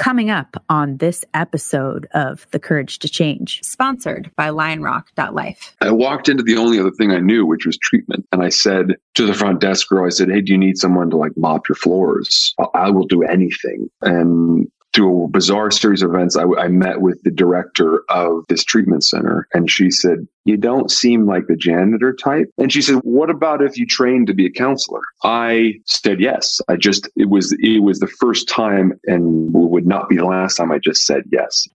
Coming up on this episode of The Courage to Change, sponsored by lionrock.life. I walked into the only other thing I knew, which was treatment. And I said to the front desk girl, I said, Hey, do you need someone to like mop your floors? I will do anything. And through a bizarre series of events, I, I, met with the director of this treatment center, and she said, You don't seem like the janitor type. And she said, What about if you trained to be a counselor? I said yes. I just it was it was the first time and would not be the last time I just said yes.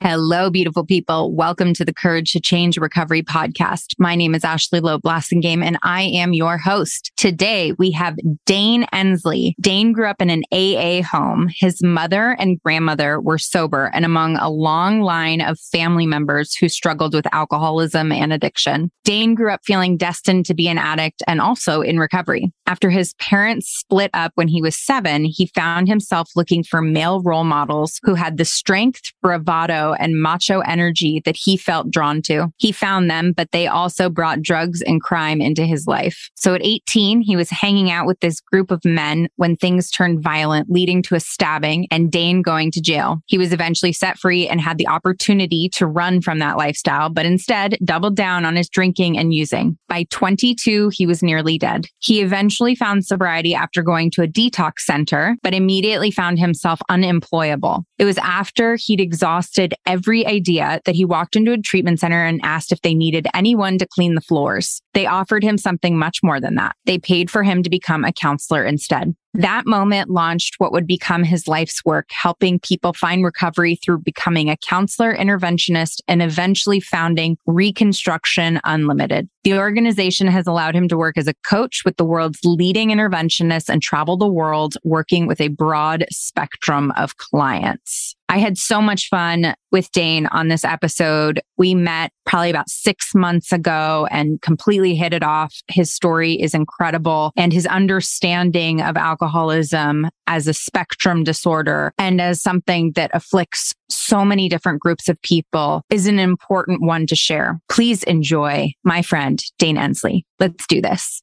Hello, beautiful people. Welcome to the Courage to Change Recovery podcast. My name is Ashley Loeb Blassingame, and I am your host. Today, we have Dane Ensley. Dane grew up in an AA home. His mother and grandmother were sober and among a long line of family members who struggled with alcoholism and addiction. Dane grew up feeling destined to be an addict and also in recovery. After his parents split up when he was seven, he found himself looking for male role models who had the strength, bravado, and macho energy that he felt drawn to. He found them, but they also brought drugs and crime into his life. So at 18, he was hanging out with this group of men when things turned violent, leading to a stabbing and Dane going to jail. He was eventually set free and had the opportunity to run from that lifestyle, but instead doubled down on his drinking and using. By 22, he was nearly dead. He eventually found sobriety after going to a detox center, but immediately found himself unemployable. It was after he'd exhausted every idea that he walked into a treatment center and asked if they needed anyone to clean the floors. They offered him something much more than that. They paid for him to become a counselor instead. That moment launched what would become his life's work, helping people find recovery through becoming a counselor, interventionist, and eventually founding Reconstruction Unlimited. The organization has allowed him to work as a coach with the world's leading interventionists and travel the world working with a broad spectrum of clients. I had so much fun with Dane on this episode. We met probably about six months ago and completely hit it off. His story is incredible and his understanding of alcoholism as a spectrum disorder and as something that afflicts so many different groups of people is an important one to share. Please enjoy my friend, Dane Ensley. Let's do this.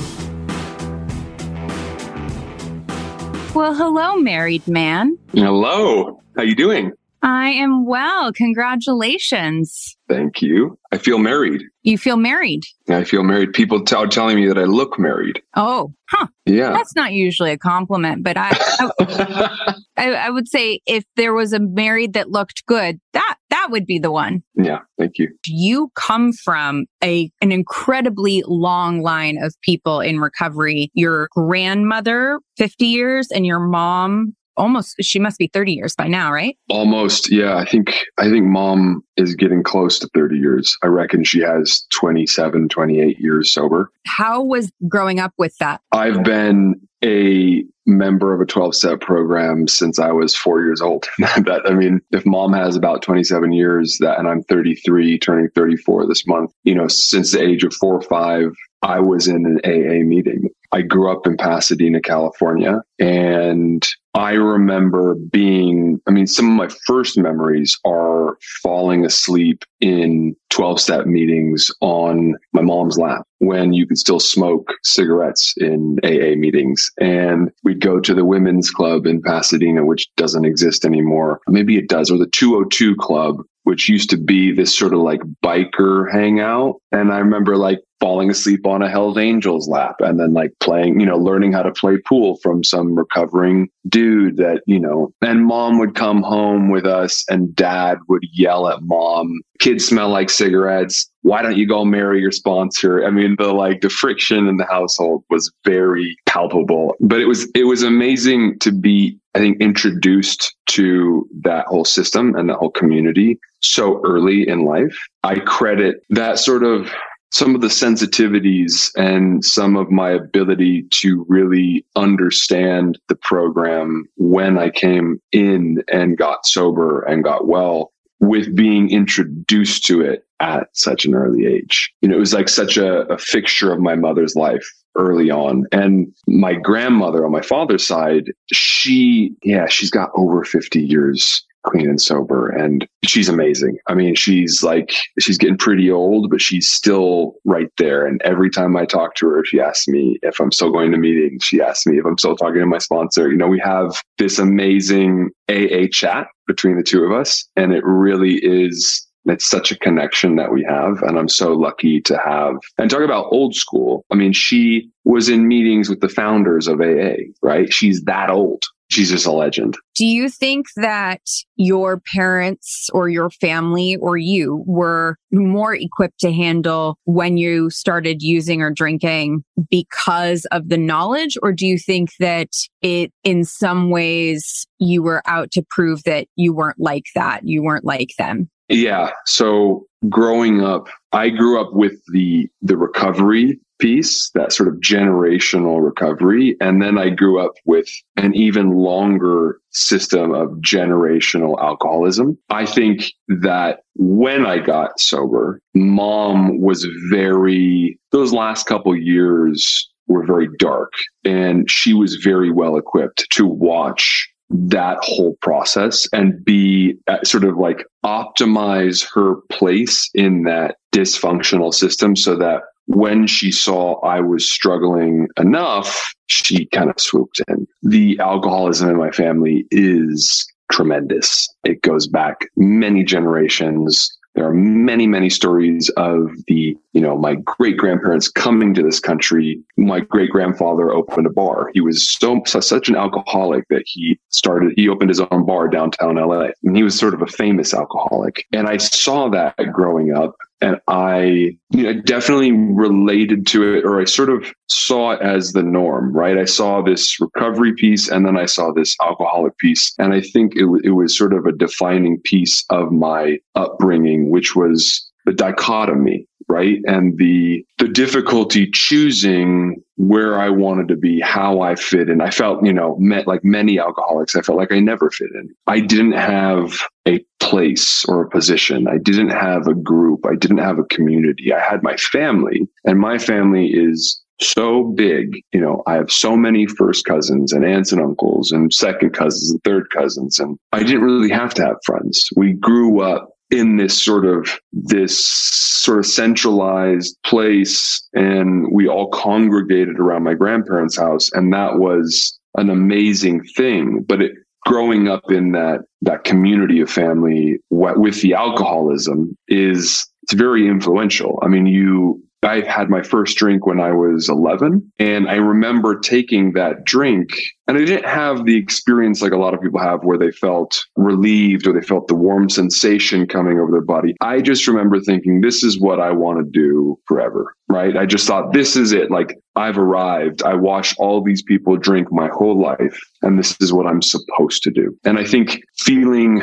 Well, hello, married man. Hello. How you doing? I am well. Congratulations. Thank you. I feel married. You feel married? I feel married. People t- are telling me that I look married. Oh, huh. Yeah. That's not usually a compliment, but I, I, I, I would say if there was a married that looked good, that that would be the one. Yeah. Thank you. You come from a an incredibly long line of people in recovery. Your grandmother, 50 years, and your mom, almost she must be 30 years by now right almost yeah i think i think mom is getting close to 30 years i reckon she has 27 28 years sober how was growing up with that i've been a member of a 12 step program since I was four years old. that, I mean, if mom has about 27 years that, and I'm 33, turning 34 this month, you know, since the age of four or five, I was in an AA meeting. I grew up in Pasadena, California, and I remember being, I mean, some of my first memories are falling asleep in 12 step meetings on my mom's lap when you could still smoke cigarettes in AA meetings. And we'd go to the women's club in Pasadena, which doesn't exist anymore. Maybe it does, or the 202 club, which used to be this sort of like biker hangout. And I remember like falling asleep on a Hell's Angels lap and then like playing, you know, learning how to play pool from some recovering dude that, you know, and mom would come home with us and dad would yell at mom, kids smell like cigarettes. Why don't you go marry your sponsor? I mean, the like the friction in the household was very palpable, but it was, it was amazing to be, I think, introduced to that whole system and that whole community so early in life. I credit that sort of some of the sensitivities and some of my ability to really understand the program when I came in and got sober and got well with being introduced to it at such an early age. You know, it was like such a, a fixture of my mother's life early on. And my grandmother on my father's side, she, yeah, she's got over 50 years clean and sober and she's amazing. I mean she's like she's getting pretty old but she's still right there. And every time i talk to her she asks me if i'm still going to meetings. She asks me if i'm still talking to my sponsor. You know we have this amazing aa chat between the two of us and it really is it's such a connection that we have and i'm so lucky to have and talk about old school i mean she was in meetings with the founders of aa right she's that old she's just a legend. Do you think that your parents or your family or you were more equipped to handle when you started using or drinking because of the knowledge? Or do you think that it, in some ways, you were out to prove that you weren't like that? You weren't like them? Yeah. So growing up, I grew up with the the recovery piece, that sort of generational recovery. And then I grew up with an even longer system of generational alcoholism. I think that when I got sober, mom was very, those last couple years were very dark and she was very well equipped to watch that whole process and be uh, sort of like optimize her place in that dysfunctional system so that when she saw I was struggling enough, she kind of swooped in. The alcoholism in my family is tremendous. It goes back many generations. There are many, many stories of the, you know, my great grandparents coming to this country. My great grandfather opened a bar. He was so such an alcoholic that he started. He opened his own bar downtown LA, and he was sort of a famous alcoholic. And I saw that growing up, and I you know, definitely related to it, or I sort of saw it as the norm, right? I saw this recovery piece, and then I saw this alcoholic piece, and I think it, it was sort of a defining piece of my upbringing, which was the dichotomy right and the the difficulty choosing where i wanted to be how i fit in i felt you know met like many alcoholics i felt like i never fit in i didn't have a place or a position i didn't have a group i didn't have a community i had my family and my family is so big. You know, I have so many first cousins and aunts and uncles and second cousins and third cousins. And I didn't really have to have friends. We grew up in this sort of this sort of centralized place and we all congregated around my grandparents house and that was an amazing thing. But it growing up in that that community of family with the alcoholism is it's very influential. I mean you I had my first drink when I was 11. And I remember taking that drink, and I didn't have the experience like a lot of people have where they felt relieved or they felt the warm sensation coming over their body. I just remember thinking, this is what I want to do forever, right? I just thought, this is it. Like, I've arrived. I watched all these people drink my whole life, and this is what I'm supposed to do. And I think feeling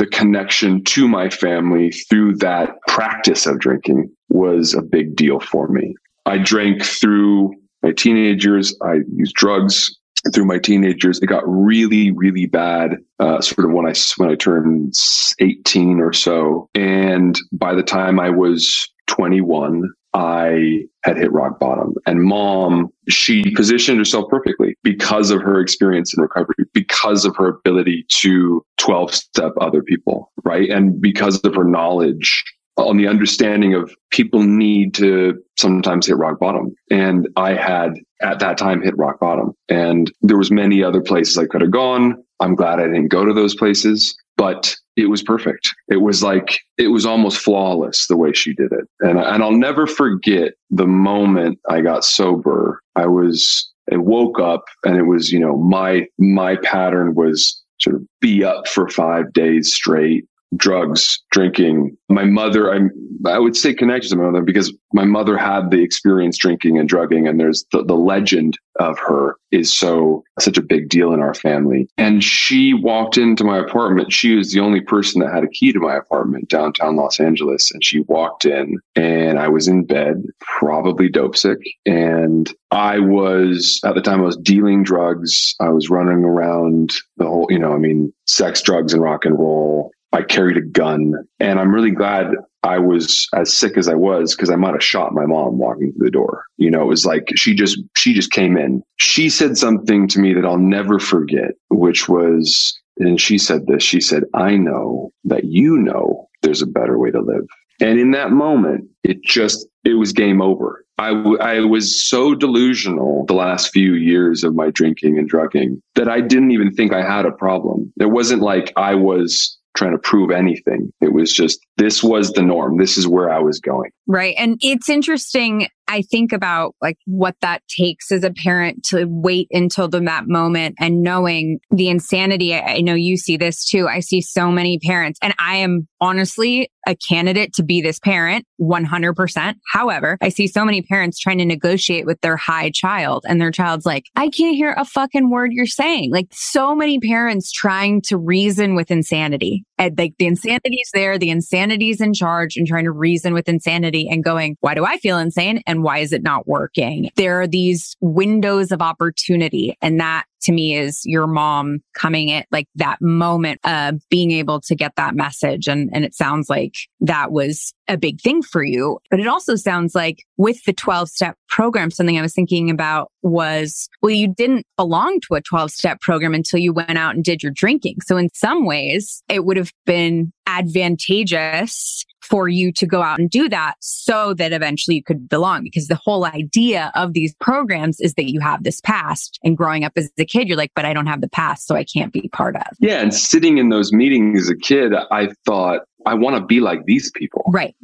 the connection to my family through that practice of drinking was a big deal for me. I drank through my teenagers. I used drugs through my teenagers. It got really, really bad, uh, sort of when I when I turned eighteen or so. And by the time I was twenty one, I had hit rock bottom. And mom, she positioned herself perfectly because of her experience in recovery, because of her ability to 12 step other people, right? And because of her knowledge on the understanding of people need to sometimes hit rock bottom. And I had at that time hit rock bottom. And there was many other places I could have gone. I'm glad I didn't go to those places. But it was perfect. It was like, it was almost flawless the way she did it. And, and I'll never forget the moment I got sober. I was, I woke up and it was, you know, my, my pattern was sort of be up for five days straight drugs, drinking. My mother, I I would say connected to my mother because my mother had the experience drinking and drugging, and there's the, the legend of her is so such a big deal in our family. And she walked into my apartment. She was the only person that had a key to my apartment downtown Los Angeles. And she walked in and I was in bed, probably dope sick. And I was at the time I was dealing drugs. I was running around the whole, you know, I mean, sex, drugs, and rock and roll I carried a gun. And I'm really glad I was as sick as I was because I might have shot my mom walking through the door. You know, it was like she just she just came in. She said something to me that I'll never forget, which was and she said this, she said, I know that you know there's a better way to live. And in that moment, it just, it was game over. I, w- I was so delusional the last few years of my drinking and drugging that I didn't even think I had a problem. It wasn't like I was trying to prove anything. It was just, this was the norm. This is where I was going. Right. And it's interesting. I think about like what that takes as a parent to wait until the, that moment and knowing the insanity. I, I know you see this too. I see so many parents and I am honestly a candidate to be this parent 100%. However, I see so many parents trying to negotiate with their high child and their child's like, I can't hear a fucking word you're saying. Like so many parents trying to reason with insanity. And like the insanity's there, the insanity's in charge and trying to reason with insanity and going, why do I feel insane? And why is it not working? There are these windows of opportunity. And that to me is your mom coming at like that moment of being able to get that message. And, and it sounds like that was a big thing for you. But it also sounds like with the 12 step program, something I was thinking about was, well, you didn't belong to a 12 step program until you went out and did your drinking. So in some ways, it would have been advantageous for you to go out and do that so that eventually you could belong. Because the whole idea of these programs is that you have this past and growing up as a kid, you're like, but I don't have the past, so I can't be part of. Yeah. And sitting in those meetings as a kid, I thought, I want to be like these people. Right.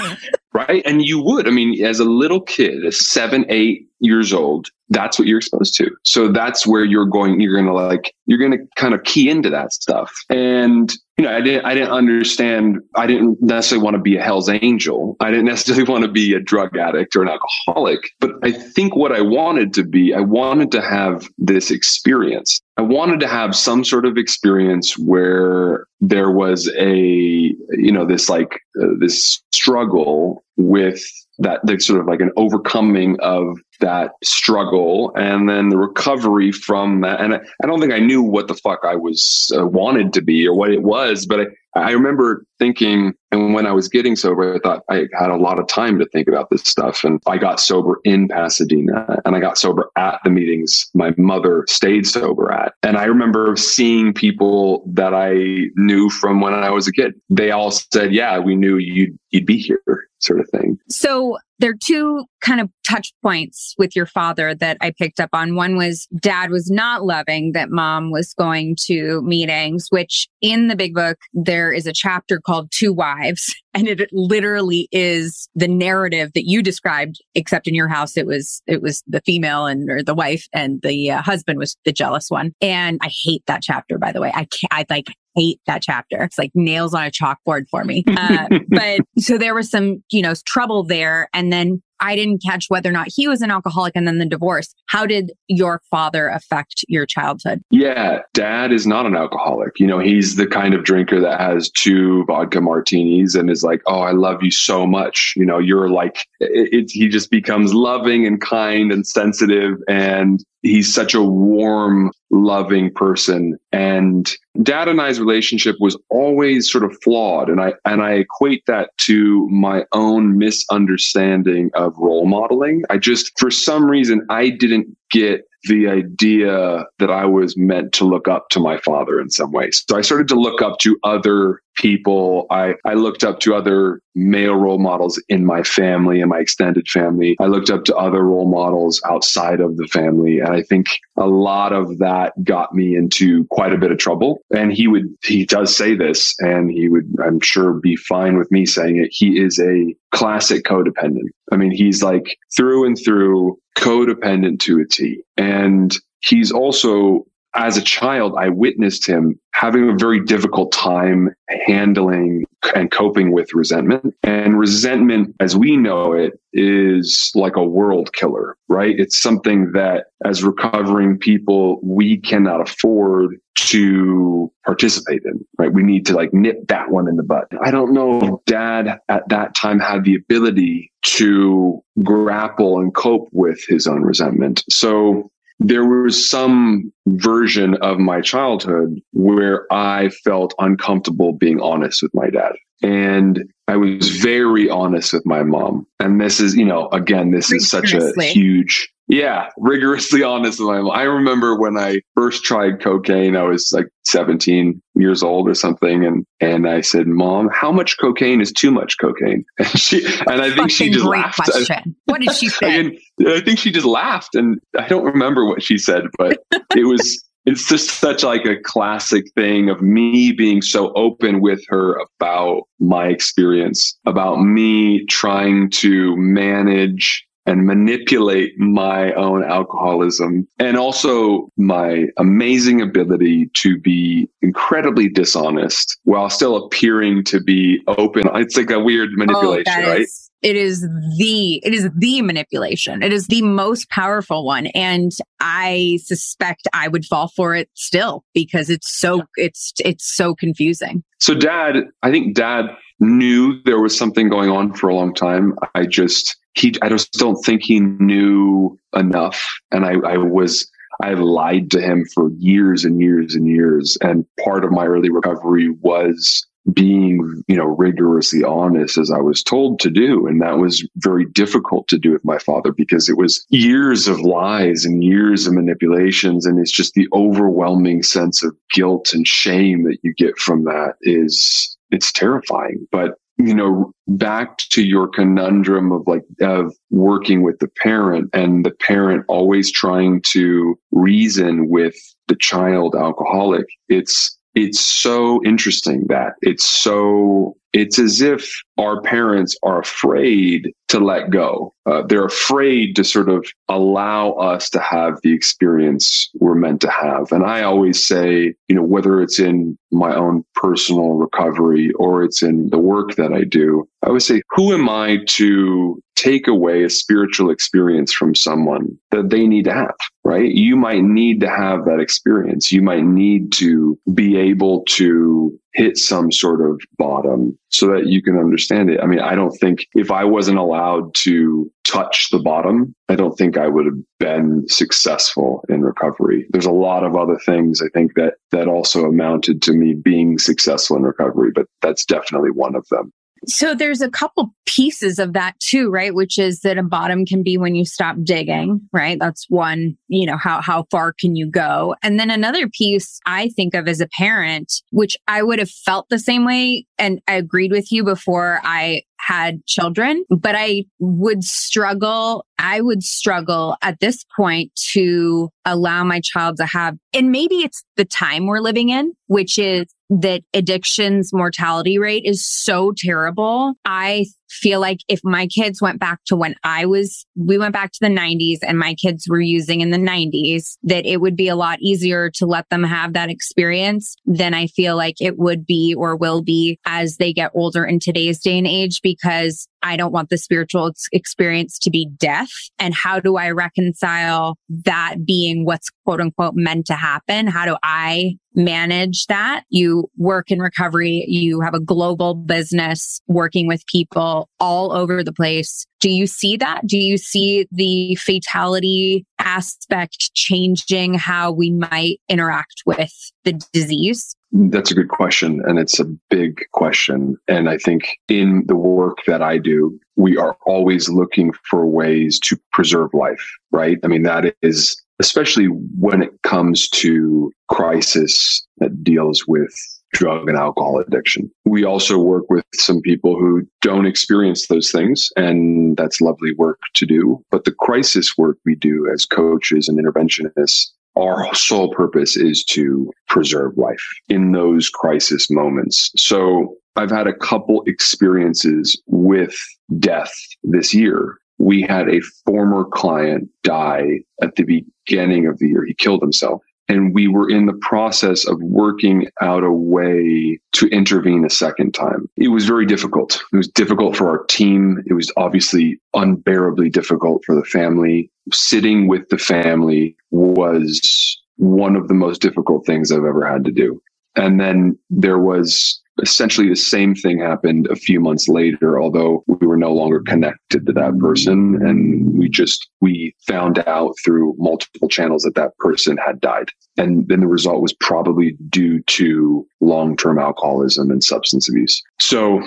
right. And you would. I mean, as a little kid, a seven, eight years old, that's what you're exposed to. So that's where you're going, you're going to like, you're going to kind of key into that stuff. And, you know, I didn't, I didn't understand, I didn't necessarily want to be a Hell's Angel. I didn't necessarily want to be a drug addict or an alcoholic. But I think what I wanted to be, I wanted to have this experience. I wanted to have some sort of experience where there was a, you know, this like, uh, this struggle with that, the sort of like an overcoming of that struggle and then the recovery from that. And I, I don't think I knew what the fuck I was uh, wanted to be or what it was, but I, I remember thinking, and when I was getting sober, I thought I had a lot of time to think about this stuff. And I got sober in Pasadena and I got sober at the meetings my mother stayed sober at. And I remember seeing people that I knew from when I was a kid. They all said, Yeah, we knew you'd, you'd be here, sort of thing. So there are two kind of touch points with your father that I picked up on. One was dad was not loving that mom was going to meetings, which in the big book, there is a chapter called To Wives. And it literally is the narrative that you described, except in your house, it was, it was the female and or the wife and the uh, husband was the jealous one. And I hate that chapter, by the way. I can't, I like hate that chapter. It's like nails on a chalkboard for me. Uh, but so there was some, you know, trouble there. And then I didn't catch whether or not he was an alcoholic and then the divorce. How did your father affect your childhood? Yeah, dad is not an alcoholic. You know, he's the kind of drinker that has two vodka martinis and is like, oh, I love you so much. You know, you're like, it, it, he just becomes loving and kind and sensitive. And he's such a warm, loving person. And dad and I's relationship was always sort of flawed. And I, and I equate that to my own misunderstanding of role modeling. I just, for some reason, I didn't get the idea that I was meant to look up to my father in some ways. So I started to look up to other people. I, I looked up to other male role models in my family and my extended family. I looked up to other role models outside of the family. And I think a lot of that got me into quite a bit of trouble. And he would, he does say this, and he would, I'm sure, be fine with me saying it. He is a classic codependent. I mean, he's like through and through codependent to a T. And he's also as a child, I witnessed him having a very difficult time handling and coping with resentment. And resentment, as we know it, is like a world killer, right? It's something that as recovering people, we cannot afford to participate in, right? We need to like nip that one in the butt. I don't know if dad at that time had the ability to grapple and cope with his own resentment. So there was some version of my childhood where I felt uncomfortable being honest with my dad. And I was very honest with my mom. And this is, you know, again, this is such a huge yeah, rigorously honest with my mom. I remember when I first tried cocaine, I was like 17 years old or something. And, and I said, mom, how much cocaine is too much cocaine? And she, and I think she just laughed. Question. What did she say? I, I think she just laughed and I don't remember what she said, but it was, it's just such like a classic thing of me being so open with her about my experience, about me trying to manage and manipulate my own alcoholism and also my amazing ability to be incredibly dishonest while still appearing to be open. It's like a weird oh, manipulation, oh, right? Is, it is the it is the manipulation. It is the most powerful one and I suspect I would fall for it still because it's so it's it's so confusing. So dad, I think dad knew there was something going on for a long time. I just he I just don't think he knew enough. And I, I was I lied to him for years and years and years. And part of my early recovery was being, you know, rigorously honest as I was told to do. And that was very difficult to do with my father because it was years of lies and years of manipulations. And it's just the overwhelming sense of guilt and shame that you get from that is, it's terrifying. But you know, back to your conundrum of like, of working with the parent and the parent always trying to reason with the child alcoholic. It's, it's so interesting that it's so it's as if our parents are afraid to let go. Uh, they're afraid to sort of allow us to have the experience we're meant to have. And I always say, you know, whether it's in my own personal recovery or it's in the work that I do, I would say, who am I to take away a spiritual experience from someone that they need to have, right? You might need to have that experience. You might need to be able to hit some sort of bottom so that you can understand it. I mean, I don't think if I wasn't allowed to touch the bottom, I don't think I would have been successful in recovery. There's a lot of other things I think that that also amounted to me being successful in recovery, but that's definitely one of them. So there's a couple pieces of that too, right? Which is that a bottom can be when you stop digging, right? That's one, you know, how, how far can you go? And then another piece I think of as a parent, which I would have felt the same way. And I agreed with you before I had children, but I would struggle. I would struggle at this point to allow my child to have, and maybe it's the time we're living in, which is that addiction's mortality rate is so terrible. I feel like if my kids went back to when I was, we went back to the 90s and my kids were using in the 90s, that it would be a lot easier to let them have that experience than I feel like it would be or will be as they get older in today's day and age because I don't want the spiritual experience to be death. And how do I reconcile that being what's quote unquote meant to happen? How do I manage that? You work in recovery. You have a global business working with people all over the place. Do you see that? Do you see the fatality aspect changing how we might interact with the disease? That's a good question. And it's a big question. And I think in the work that I do, we are always looking for ways to preserve life, right? I mean, that is especially when it comes to crisis that deals with drug and alcohol addiction. We also work with some people who don't experience those things, and that's lovely work to do. But the crisis work we do as coaches and interventionists our sole purpose is to preserve life in those crisis moments. So I've had a couple experiences with death this year. We had a former client die at the beginning of the year. He killed himself. And we were in the process of working out a way to intervene a second time. It was very difficult. It was difficult for our team. It was obviously unbearably difficult for the family. Sitting with the family was one of the most difficult things I've ever had to do. And then there was essentially the same thing happened a few months later although we were no longer connected to that person. And we just we found out through multiple channels that that person had died. And then the result was probably due to long-term alcoholism and substance abuse. So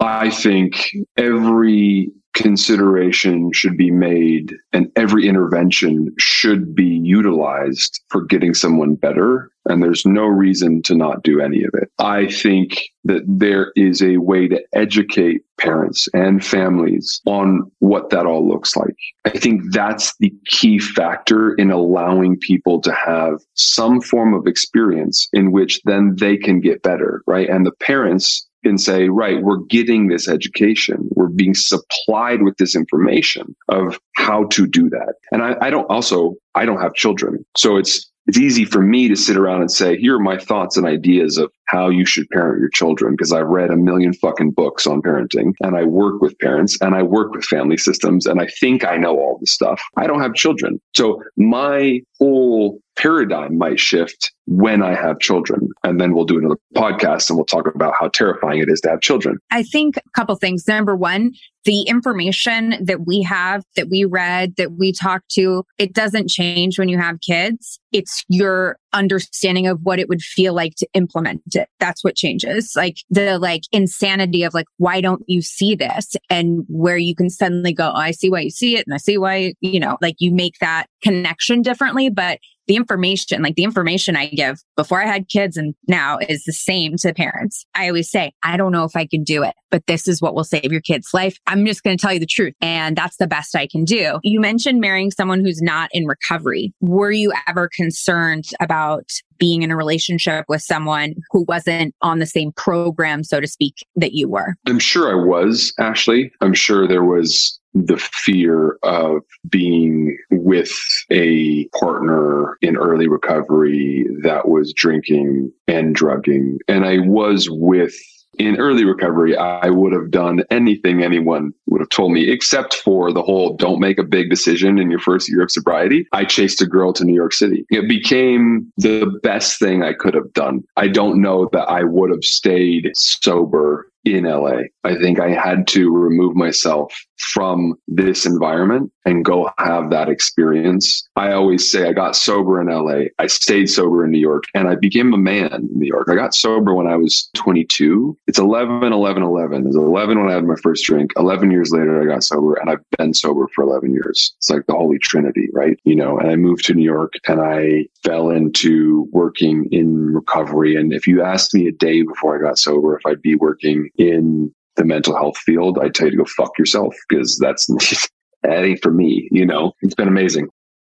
i think every consideration should be made and every intervention should be utilized for getting someone better. And there's no reason to not do any of it. I think that there is a way to educate parents and families on what that all looks like. I think that's the key factor in allowing people to have some form of experience in which then they can get better, right? And the parents and say, right, we're getting this education. We're being supplied with this information of how to do that. And I, I don't also, I don't have children. So it's, it's easy for me to sit around and say, here are my thoughts and ideas of how you should parent your children because I've read a million fucking books on parenting and I work with parents and I work with family systems and I think I know all this stuff. I don't have children. So my whole paradigm might shift when I have children. And then we'll do another podcast and we'll talk about how terrifying it is to have children. I think a couple things. Number one, the information that we have, that we read, that we talk to, it doesn't change when you have kids. It's your understanding of what it would feel like to implement it. That's what changes. Like the like insanity of like, why don't you see this? And where you can suddenly go, oh, I see why you see it. And I see why, you know, like you make that connection differently. But the information, like the information I give before I had kids and now is the same to parents. I always say, I don't know if I can do it, but this is what will save your kid's life. I'm just going to tell you the truth. And that's the best I can do. You mentioned marrying someone who's not in recovery. Were you ever concerned about being in a relationship with someone who wasn't on the same program, so to speak, that you were? I'm sure I was, Ashley. I'm sure there was the fear of being with a partner in early recovery that was drinking and drugging. And I was with in early recovery, I would have done anything anyone would have told me, except for the whole don't make a big decision in your first year of sobriety. I chased a girl to New York City. It became the best thing I could have done. I don't know that I would have stayed sober in LA. I think I had to remove myself from this environment and go have that experience. I always say I got sober in LA. I stayed sober in New York and I became a man in New York. I got sober when I was 22. It's 11, 11, 11. It was 11 when I had my first drink. 11 years later, I got sober and I've been sober for 11 years. It's like the Holy Trinity, right? You know, and I moved to New York and I fell into working in recovery. And if you asked me a day before I got sober if I'd be working in the mental health field, I'd tell you to go fuck yourself because that's that ain't for me. You know, it's been amazing.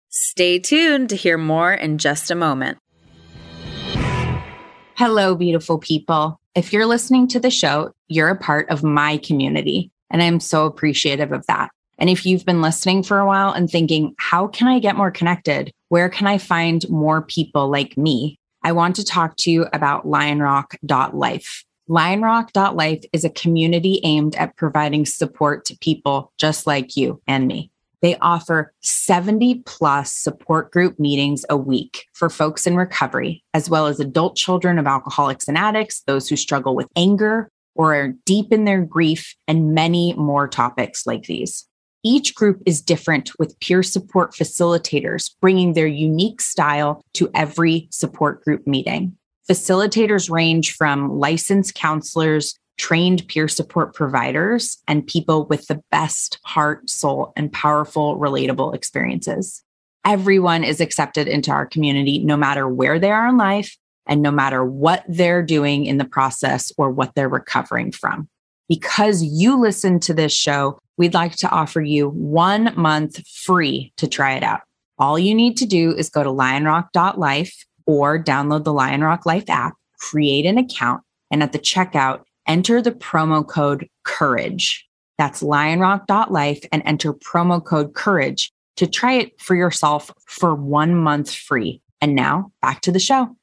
Stay tuned to hear more in just a moment. Hello, beautiful people. If you're listening to the show, you're a part of my community, and I'm so appreciative of that. And if you've been listening for a while and thinking, how can I get more connected? Where can I find more people like me? I want to talk to you about lionrock.life. Lionrock.life is a community aimed at providing support to people just like you and me. They offer 70 plus support group meetings a week for folks in recovery, as well as adult children of alcoholics and addicts, those who struggle with anger or are deep in their grief, and many more topics like these. Each group is different with peer support facilitators bringing their unique style to every support group meeting. Facilitators range from licensed counselors, trained peer support providers, and people with the best heart, soul, and powerful, relatable experiences. Everyone is accepted into our community, no matter where they are in life and no matter what they're doing in the process or what they're recovering from. Because you listen to this show, we'd like to offer you one month free to try it out. All you need to do is go to lionrock.life or download the Lion Rock Life app, create an account, and at the checkout, enter the promo code COURAGE. That's lionrock.life and enter promo code COURAGE to try it for yourself for one month free. And now back to the show.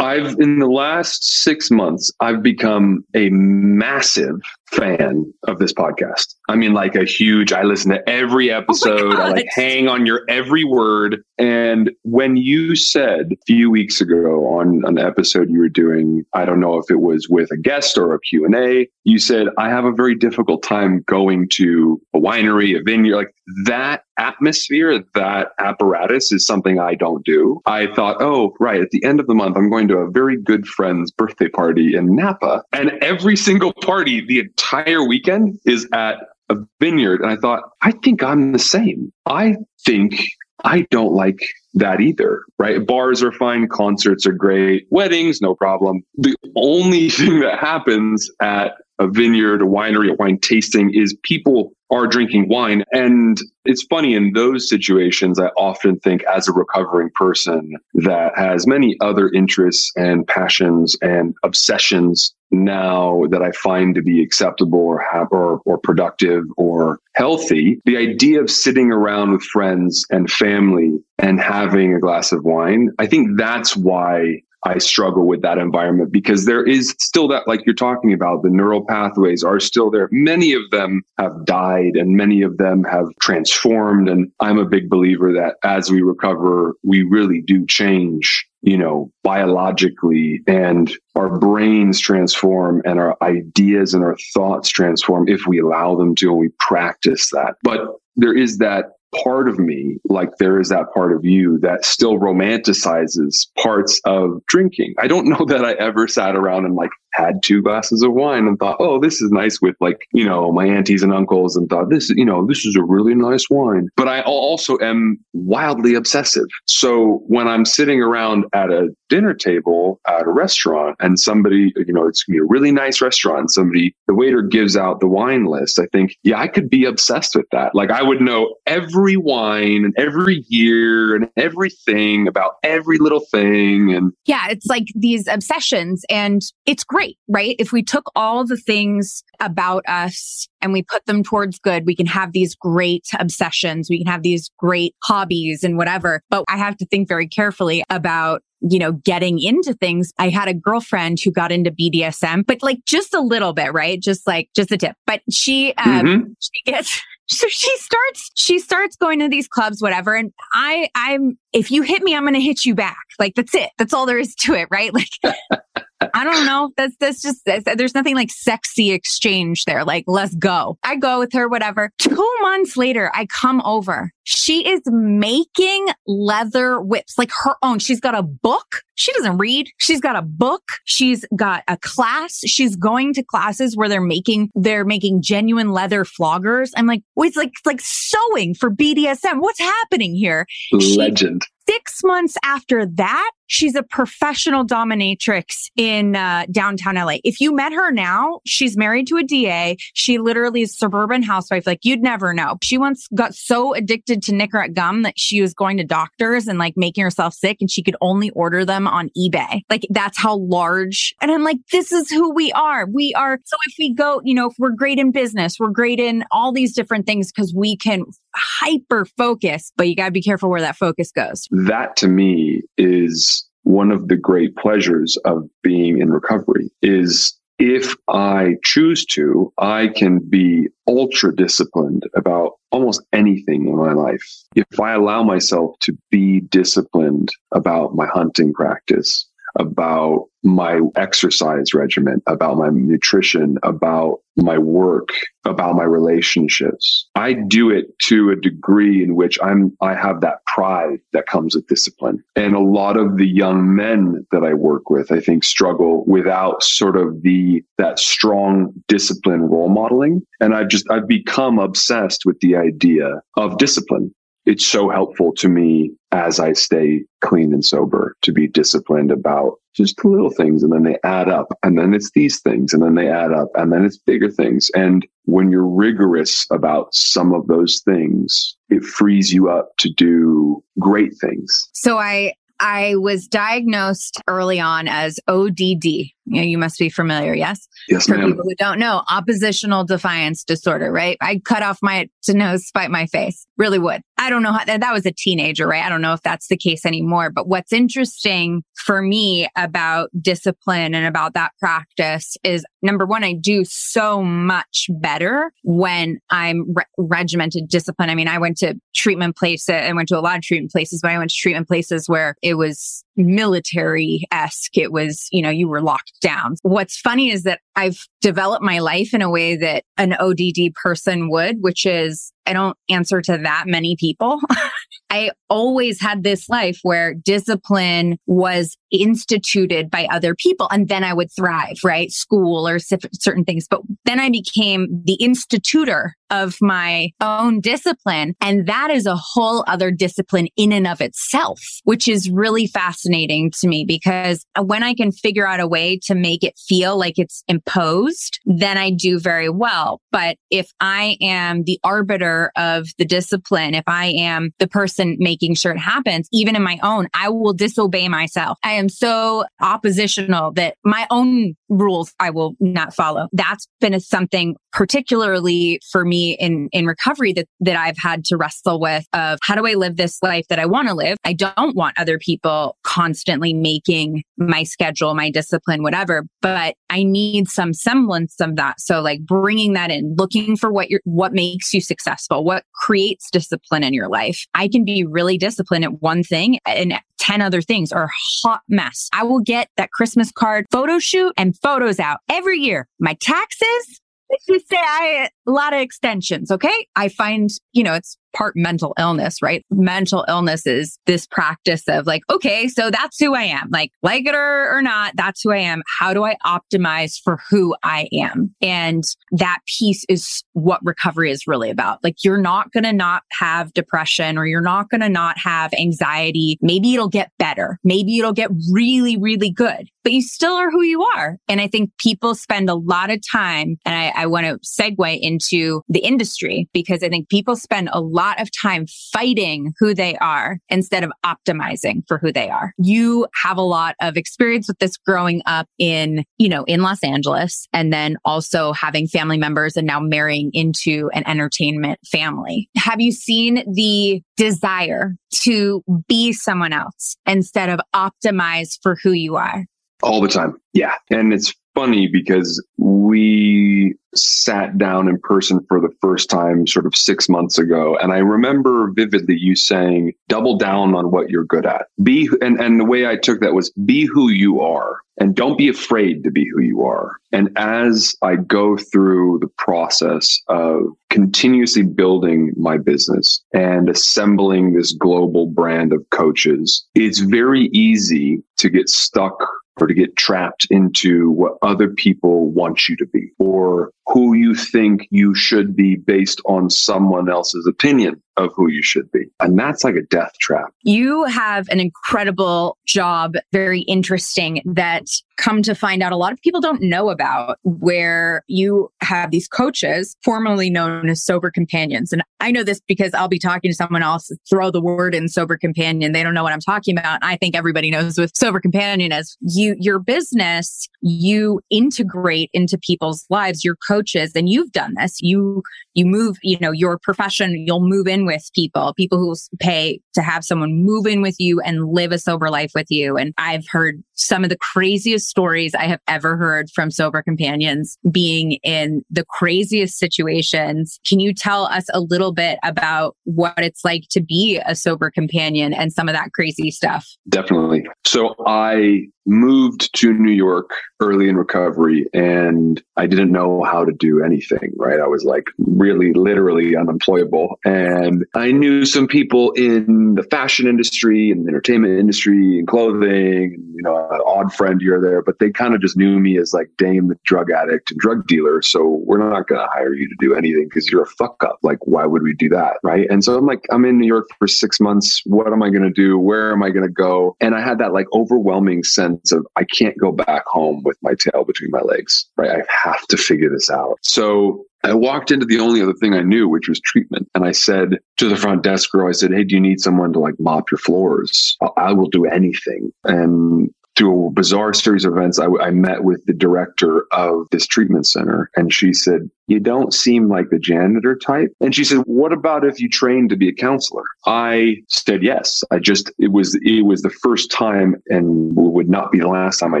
I've, in the last six months, I've become a massive fan of this podcast. I mean, like a huge, I listen to every oh episode. Oh I like hang on your every word. And when you said a few weeks ago on an episode you were doing, I don't know if it was with a guest or a Q&A, you said, I have a very difficult time going to a winery, a vineyard, like that atmosphere, that apparatus is something I don't do. I thought, oh, right, at the end of the month, I'm going to a very good friend's birthday party in Napa. And every single party, the entire weekend is at a vineyard. And I thought, I think I'm the same. I think I don't like that either, right? Bars are fine, concerts are great, weddings, no problem. The only thing that happens at a vineyard, a winery, a wine tasting is people are drinking wine. And it's funny in those situations, I often think as a recovering person that has many other interests and passions and obsessions now that I find to be acceptable or, have, or, or productive or healthy, the idea of sitting around with friends and family and having a glass of wine, I think that's why I struggle with that environment because there is still that, like you're talking about, the neural pathways are still there. Many of them have died and many of them have transformed. And I'm a big believer that as we recover, we really do change, you know, biologically and our brains transform and our ideas and our thoughts transform if we allow them to and we practice that. But there is that part of me, like there is that part of you that still romanticizes parts of drinking. I don't know that I ever sat around and like had two glasses of wine and thought, oh, this is nice with like, you know, my aunties and uncles and thought this, is, you know, this is a really nice wine. But I also am wildly obsessive. So when I'm sitting around at a dinner table at a restaurant and somebody, you know, it's gonna be a really nice restaurant, somebody, the waiter gives out the wine list, I think, yeah, I could be obsessed with that. Like I would know every wine and every year and everything about every little thing. And yeah, it's like these obsessions and it's great great, right? If we took all the things about us and we put them towards good, we can have these great obsessions. We can have these great hobbies and whatever. But I have to think very carefully about you know, getting into things. I had a girlfriend who got into BDSM, but like just a little bit, right? Just like just a tip. But she um mm-hmm. she gets so she starts she starts going to these clubs whatever and i i'm if you hit me i'm going to hit you back like that's it that's all there is to it right like I don't know. That's that's just there's nothing like sexy exchange there. Like let's go. I go with her, whatever. Two months later, I come over. She is making leather whips, like her own. She's got a book. She doesn't read. She's got a book. She's got a class. She's going to classes where they're making they're making genuine leather floggers. I'm like, well, it's like like sewing for BDSM. What's happening here? Legend. She, Six months after that, she's a professional dominatrix in uh, downtown LA. If you met her now, she's married to a DA. She literally is suburban housewife. Like you'd never know. She once got so addicted to Nicorette gum that she was going to doctors and like making herself sick and she could only order them on eBay. Like that's how large. And I'm like, this is who we are. We are. So if we go, you know, if we're great in business, we're great in all these different things because we can hyper focus, but you got to be careful where that focus goes that to me is one of the great pleasures of being in recovery is if I choose to, I can be ultra disciplined about almost anything in my life. If I allow myself to be disciplined about my hunting practice, about my exercise regimen, about my nutrition, about my work, about my relationships. I do it to a degree in which I'm I have that pride that comes with discipline. And a lot of the young men that I work with, I think struggle without sort of the that strong discipline role modeling. And I've just I've become obsessed with the idea of discipline it's so helpful to me as I stay clean and sober to be disciplined about just the little things. And then they add up. And then it's these things. And then they add up. And then it's bigger things. And when you're rigorous about some of those things, it frees you up to do great things. So I I was diagnosed early on as ODD. You, know, you must be familiar, yes? Yes, For ma'am. people who don't know, oppositional defiance disorder, right? I'd cut off my to nose, spite my face. Really would. I don't know how that, was a teenager, right? I don't know if that's the case anymore. But what's interesting for me about discipline and about that practice is number one, I do so much better when I'm re- regimented discipline. I mean, I went to treatment places, I went to a lot of treatment places, but I went to treatment places where it was military esque. It was, you know, you were locked down. What's funny is that I've developed my life in a way that an ODD person would, which is I don't answer to that many people. I always had this life where discipline was instituted by other people and then I would thrive, right? School or certain things. But then I became the institutor of my own discipline. And that is a whole other discipline in and of itself, which is really fascinating to me because when I can figure out a way to make it feel like it's imposed, then I do very well. But if I am the arbiter of the discipline, if I am the person making sure it happens, even in my own, I will disobey myself. I am so oppositional that my own rules I will not follow. That's been something particularly for me in, in recovery that, that I've had to wrestle with of how do I live this life that I want to live? I don't want other people constantly making my schedule, my discipline, whatever, but I need some semblance of that. So like bringing that in, looking for what you're, what makes you successful, what creates discipline in your life. I can be really disciplined at one thing and 10 other things are hot mess. I will get that Christmas card photo shoot and photos out every year. My taxes, let's just say I a lot of extensions. Okay. I find, you know, it's part mental illness, right? Mental illness is this practice of like, okay, so that's who I am. Like, like it or, or not, that's who I am. How do I optimize for who I am? And that piece is what recovery is really about. Like, you're not going to not have depression or you're not going to not have anxiety. Maybe it'll get better. Maybe it'll get really, really good, but you still are who you are. And I think people spend a lot of time, and I, I want to segue into the industry because I think people spend a lot of time fighting who they are instead of optimizing for who they are. You have a lot of experience with this growing up in, you know, in Los Angeles and then also having family members and now marrying into an entertainment family. Have you seen the desire to be someone else instead of optimize for who you are? All the time. Yeah. And it's funny because we sat down in person for the first time sort of six months ago. And I remember vividly you saying, double down on what you're good at. Be, and, and the way I took that was be who you are and don't be afraid to be who you are. And as I go through the process of continuously building my business and assembling this global brand of coaches, it's very easy to get stuck or to get trapped into what other people want you to be or who you think you should be based on someone else's opinion of who you should be. And that's like a death trap. You have an incredible job, very interesting that come to find out a lot of people don't know about where you have these coaches formerly known as sober companions. And I know this because I'll be talking to someone else, throw the word in sober companion. They don't know what I'm talking about. I think everybody knows what sober companion is. You, your business, you integrate into people's lives, your coaches, and you've done this. You, you move, you know, your profession, you'll move in with people, people who pay to have someone move in with you and live a sober life with you. And I've heard some of the craziest stories I have ever heard from sober companions being in the craziest situations. Can you tell us a little bit about what it's like to be a sober companion and some of that crazy stuff? Definitely. So I moved to New York early in recovery and I didn't know how to do anything, right? I was like really literally unemployable. And I knew some people in the fashion industry and the entertainment industry and clothing, and, you know, an odd friend here or there, but they kind of just knew me as like Dane the drug addict and drug dealer. So we're not going to hire you to do anything because you're a fuck up. Like, why would we do that? Right. And so I'm like, I'm in New York for six months. What am I going to do? Where am I going to go? And I had that like overwhelming sense of I can't go back home with my tail between my legs. Right. I have to figure this out. So I walked into the only other thing I knew, which was treatment. And I said to the front desk girl, I said, Hey, do you need someone to like mop your floors? I will do anything. And through a bizarre series of events, I, I, met with the director of this treatment center, and she said, You don't seem like the janitor type. And she said, What about if you trained to be a counselor? I said yes. I just it was it was the first time and would not be the last time I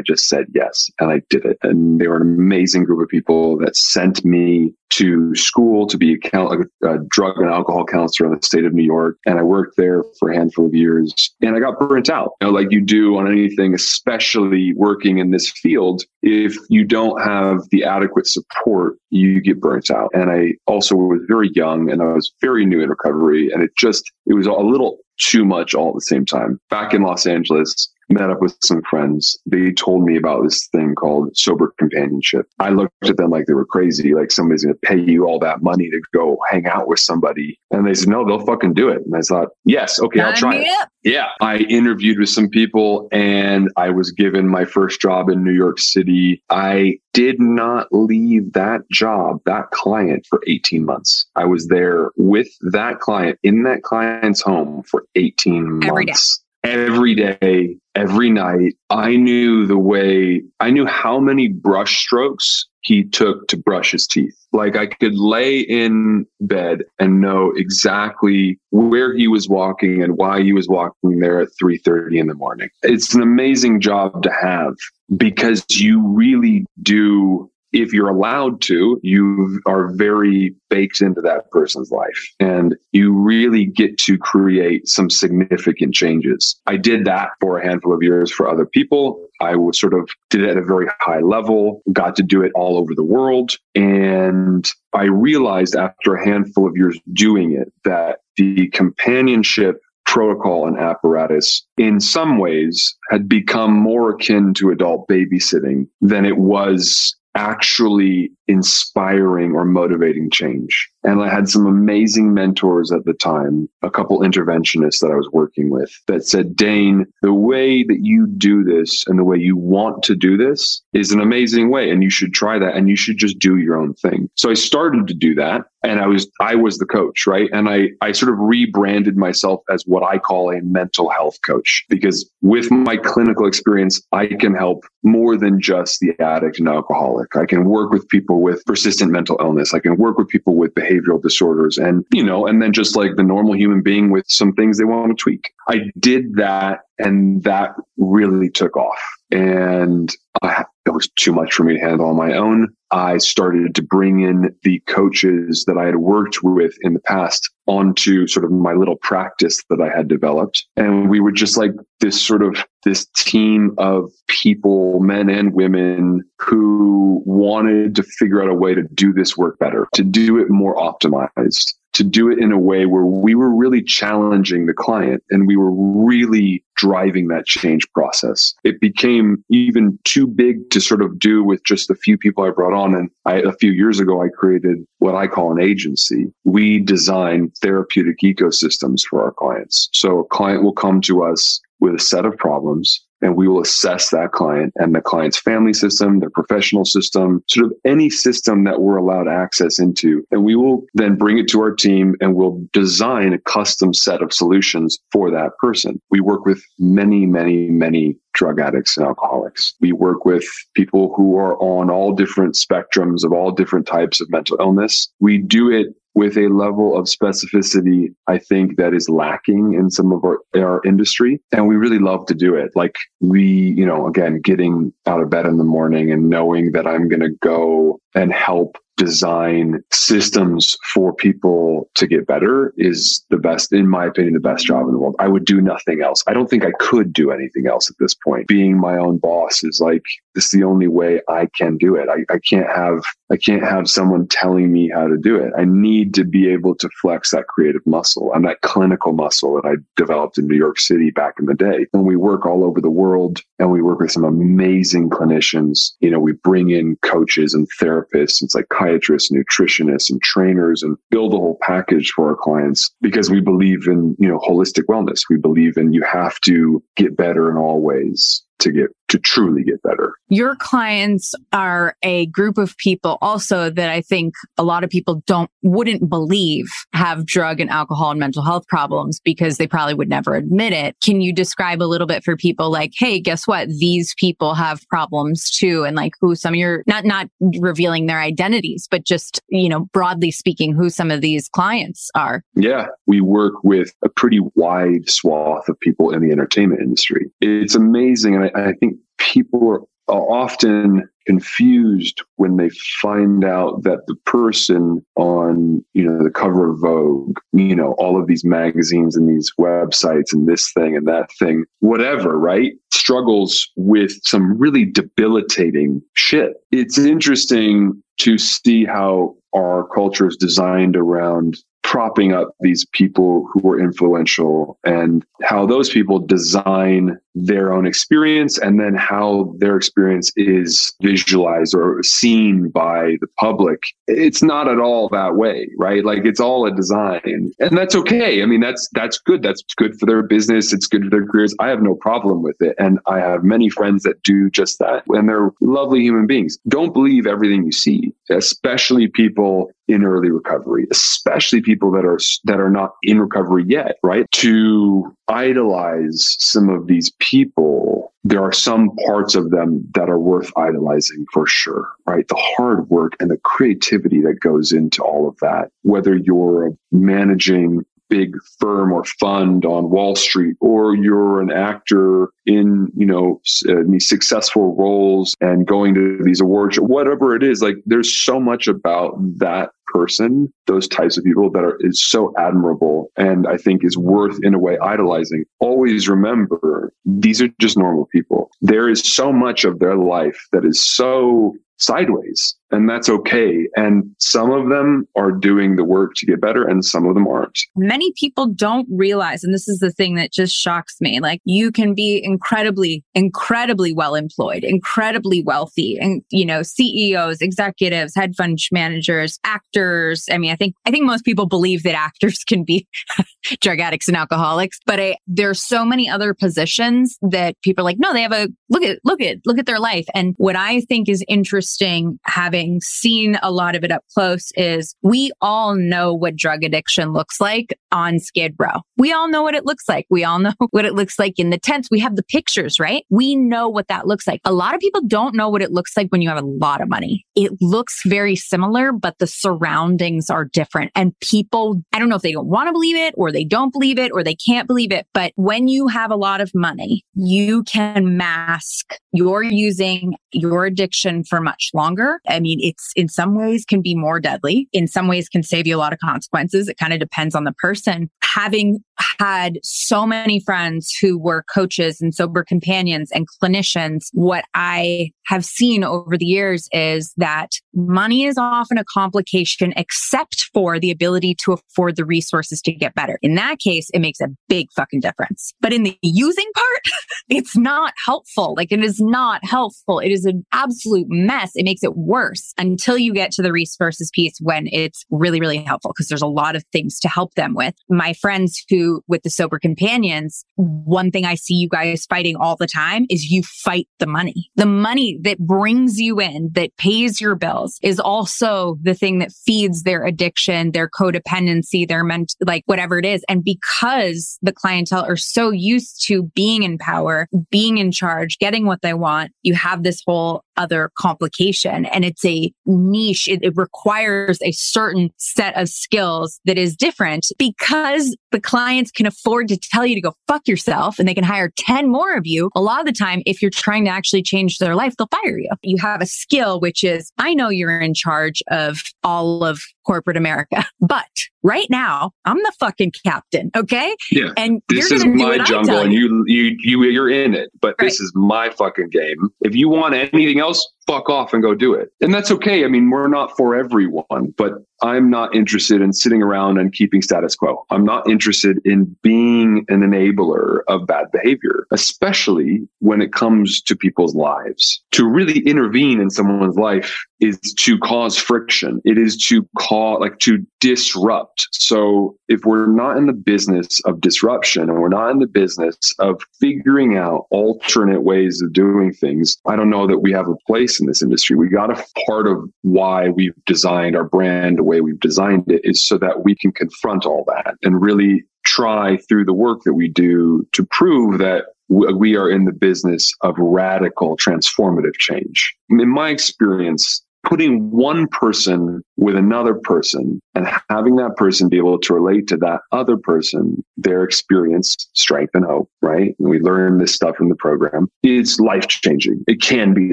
just said yes. And I did it. And they were an amazing group of people that sent me to school to be a, a, drug and alcohol counselor in the state of New York. And I worked there for a handful of years and I got burnt out, you know, like you do on anything, especially working in this field. If you don't have the adequate support, you get burnt out. And I also was very young and I was very new in recovery. And it just, it was a little too much all at the same time. Back in Los Angeles, met up with some friends. They told me about this thing called sober companionship. I looked at them like they were crazy, like somebody's going to pay you all that money to go hang out with somebody. And they said, no, they'll fucking do it. And I thought, yes, okay, I'll try it. Yeah. I interviewed with some people and I was given my first job in New York City. I did not leave that job, that client for 18 months. I was there with that client in that client's home for 18 months. Day every day, every night. I knew the way, I knew how many brush strokes he took to brush his teeth. Like I could lay in bed and know exactly where he was walking and why he was walking there at 3:30 in the morning. It's an amazing job to have because you really do if you're allowed to, you are very baked into that person's life and you really get to create some significant changes. I did that for a handful of years for other people. I was sort of did it at a very high level, got to do it all over the world. And I realized after a handful of years doing it that the companionship protocol and apparatus in some ways had become more akin to adult babysitting than it was actually inspiring or motivating change. And I had some amazing mentors at the time, a couple interventionists that I was working with that said, Dane, the way that you do this and the way you want to do this is an amazing way. And you should try that and you should just do your own thing. So I started to do that and I was, I was the coach, right? And I, I sort of rebranded myself as what I call a mental health coach because with my clinical experience, I can help more than just the addict and alcoholic. I can work with people with persistent mental illness. I can work with people with behavioral disorders and, you know, and then just like the normal human being with some things they want to tweak. I did that and that really took off. And I, it was too much for me to handle on my own. I started to bring in the coaches that I had worked with in the past onto sort of my little practice that I had developed. And we were just like this sort of this team of people, men and women who wanted to figure out a way to do this work better, to do it more optimized to do it in a way where we were really challenging the client and we were really driving that change process. It became even too big to sort of do with just the few people I brought on. And I, a few years ago, I created what I call an agency. We design therapeutic ecosystems for our clients. So a client will come to us with a set of problems and we will assess that client and the client's family system, their professional system, sort of any system that we're allowed access into. And we will then bring it to our team and we'll design a custom set of solutions for that person. We work with many, many, many drug addicts and alcoholics. We work with people who are on all different spectrums of all different types of mental illness. We do it with a level of specificity, I think that is lacking in some of our, our industry. And we really love to do it. Like we, you know, again, getting out of bed in the morning and knowing that I'm going to go and help design systems for people to get better is the best, in my opinion, the best job in the world. I would do nothing else. I don't think I could do anything else at this point. Being my own boss is like, this is the only way I can do it. I, I can't have, I can't have someone telling me how to do it. I need to be able to flex that creative muscle and that clinical muscle that I developed in New York City back in the day. And we work all over the world and we work with some amazing clinicians. You know, we bring in coaches and therapists and psychiatrists psychiatrists, nutritionists, and trainers and build a whole package for our clients because we believe in, you know, holistic wellness. We believe in you have to get better in all ways to get to truly get better. Your clients are a group of people also that I think a lot of people don't, wouldn't believe have drug and alcohol and mental health problems because they probably would never admit it. Can you describe a little bit for people like, Hey, guess what? These people have problems too. And like who some of your, not, not revealing their identities, but just, you know, broadly speaking, who some of these clients are. Yeah. We work with a pretty wide swath of people in the entertainment industry. It's amazing. And I, I think people are often confused when they find out that the person on you know the cover of vogue you know all of these magazines and these websites and this thing and that thing whatever right struggles with some really debilitating shit. It's interesting to see how our culture is designed around propping up these people who are influential and how those people design their own experience and then how their experience is visualized or seen by the public. It's not at all that way, right? Like it's all a design. And that's okay. I mean, that's that's good. That's good for their business. It's good for their careers. I have no problem with it. And I have many friends that do just that. And they're lovely human beings. Don't believe everything you see, especially people in early recovery, especially people that are that are not in recovery yet, right? To idolize some of these people, there are some parts of them that are worth idolizing for sure, right? The hard work and the creativity that goes into all of that, whether you're managing big firm or fund on Wall Street, or you're an actor in, you know, uh, successful roles and going to these awards, whatever it is, like there's so much about that person, those types of people that are is so admirable and I think is worth in a way idolizing. Always remember these are just normal people. There is so much of their life that is so sideways and that's okay. And some of them are doing the work to get better and some of them aren't. Many people don't realize, and this is the thing that just shocks me, like you can be incredibly, incredibly well employed, incredibly wealthy and, you know, CEOs, executives, hedge fund managers, actors. I mean, I think, I think most people believe that actors can be drug addicts and alcoholics, but I, there's so many other positions that people are like, no, they have a look at, look at, look at their life. And what I think is interesting having having seen a lot of it up close is we all know what drug addiction looks like on Skid Row. We all know what it looks like. We all know what it looks like in the tents. We have the pictures, right? We know what that looks like. A lot of people don't know what it looks like when you have a lot of money. It looks very similar, but the surroundings are different. And people, I don't know if they don't want to believe it or they don't believe it or they can't believe it. But when you have a lot of money, you can mask your using your addiction for much longer. I mean, mean, it's in some ways can be more deadly. In some ways can save you a lot of consequences. It kind of depends on the person. Having had so many friends who were coaches and sober companions and clinicians, what I have seen over the years is that money is often a complication except for the ability to afford the resources to get better. In that case, it makes a big fucking difference. But in the using part, it's not helpful. Like it is not helpful. It is an absolute mess. It makes it worse until you get to the resources piece when it's really, really helpful because there's a lot of things to help them with. My friends who with the sober companions, one thing I see you guys fighting all the time is you fight the money. The money that brings you in, that pays your bills is also the thing that feeds their addiction, their codependency, their ment, like whatever it is. And because the clientele are so used to being in power, being in charge, getting what they want, you have this whole other complication and it's a niche. It, it, requires a certain set of skills that is different because the clients can afford to tell you to go fuck yourself and they can hire 10 more of you. A lot of the time, if you're trying to actually change their life, they'll fire you. You have a skill, which is, I know you're in charge of all of corporate America, but right now I'm the fucking captain. Okay. Yeah. And this is my jungle and you, you, you, you're in it, but right. this is my fucking game. If you want anything else, fuck off and go do it. And that's okay. I mean, we're not for everyone, but I'm not interested in sitting around and keeping status quo. I'm not interested in being an enabler of bad behavior, especially when it comes to people's lives. To really intervene in someone's life is to cause friction. It is to cause, like, to disrupt. So if we're not in the business of disruption and we're not in the business of figuring out alternate ways of doing things, I don't know that we have a place in this industry. We got a part of why we've designed our brand the way we've designed it is so that we can confront all that and really try through the work that we do to prove that we are in the business of radical transformative change. In my experience, putting one person with another person and having that person be able to relate to that other person, their experience, strength, and hope, right? And we learn this stuff in the program. It's life changing. It can be